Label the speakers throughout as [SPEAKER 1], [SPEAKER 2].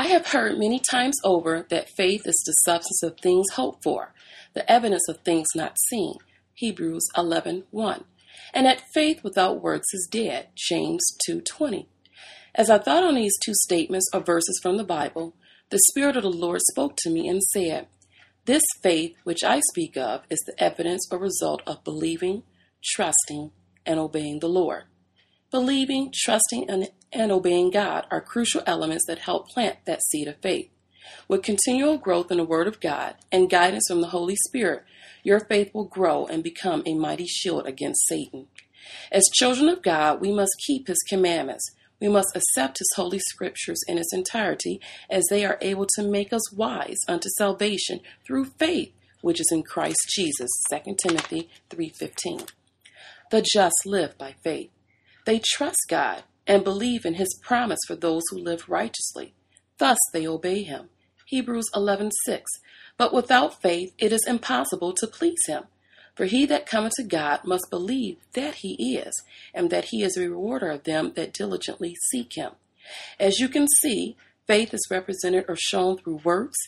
[SPEAKER 1] I have heard many times over that faith is the substance of things hoped for, the evidence of things not seen. Hebrews 11:1. And that faith without works is dead. James 2:20. As I thought on these two statements or verses from the Bible, the Spirit of the Lord spoke to me and said, This faith which I speak of is the evidence or result of believing, trusting, and obeying the Lord. Believing, trusting, and, and obeying God are crucial elements that help plant that seed of faith. With continual growth in the Word of God and guidance from the Holy Spirit, your faith will grow and become a mighty shield against Satan. As children of God, we must keep His commandments we must accept His holy scriptures in its entirety, as they are able to make us wise unto salvation through faith, which is in Christ Jesus. 2 Timothy 3:15. The just live by faith. They trust God and believe in His promise for those who live righteously. Thus they obey Him. Hebrews 11:6. But without faith it is impossible to please Him. For he that cometh to God must believe that he is, and that he is a rewarder of them that diligently seek him. As you can see, faith is represented or shown through works,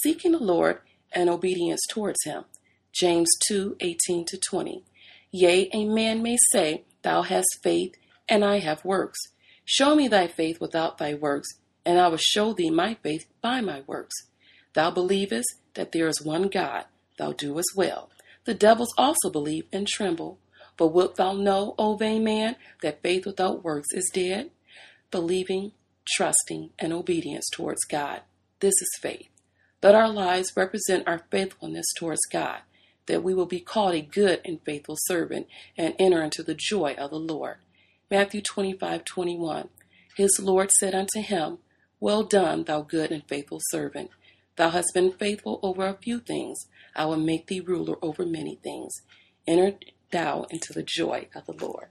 [SPEAKER 1] seeking the Lord, and obedience towards him. James 2 18 20. Yea, a man may say, Thou hast faith, and I have works. Show me thy faith without thy works, and I will show thee my faith by my works. Thou believest that there is one God, thou doest well. The devils also believe and tremble. But wilt thou know, O vain man, that faith without works is dead? Believing, trusting, and obedience towards God. This is faith. Let our lives represent our faithfulness towards God, that we will be called a good and faithful servant and enter into the joy of the Lord. Matthew 25 21. His Lord said unto him, Well done, thou good and faithful servant. Thou hast been faithful over a few things. I will make thee ruler over many things. Enter thou into the joy of the Lord.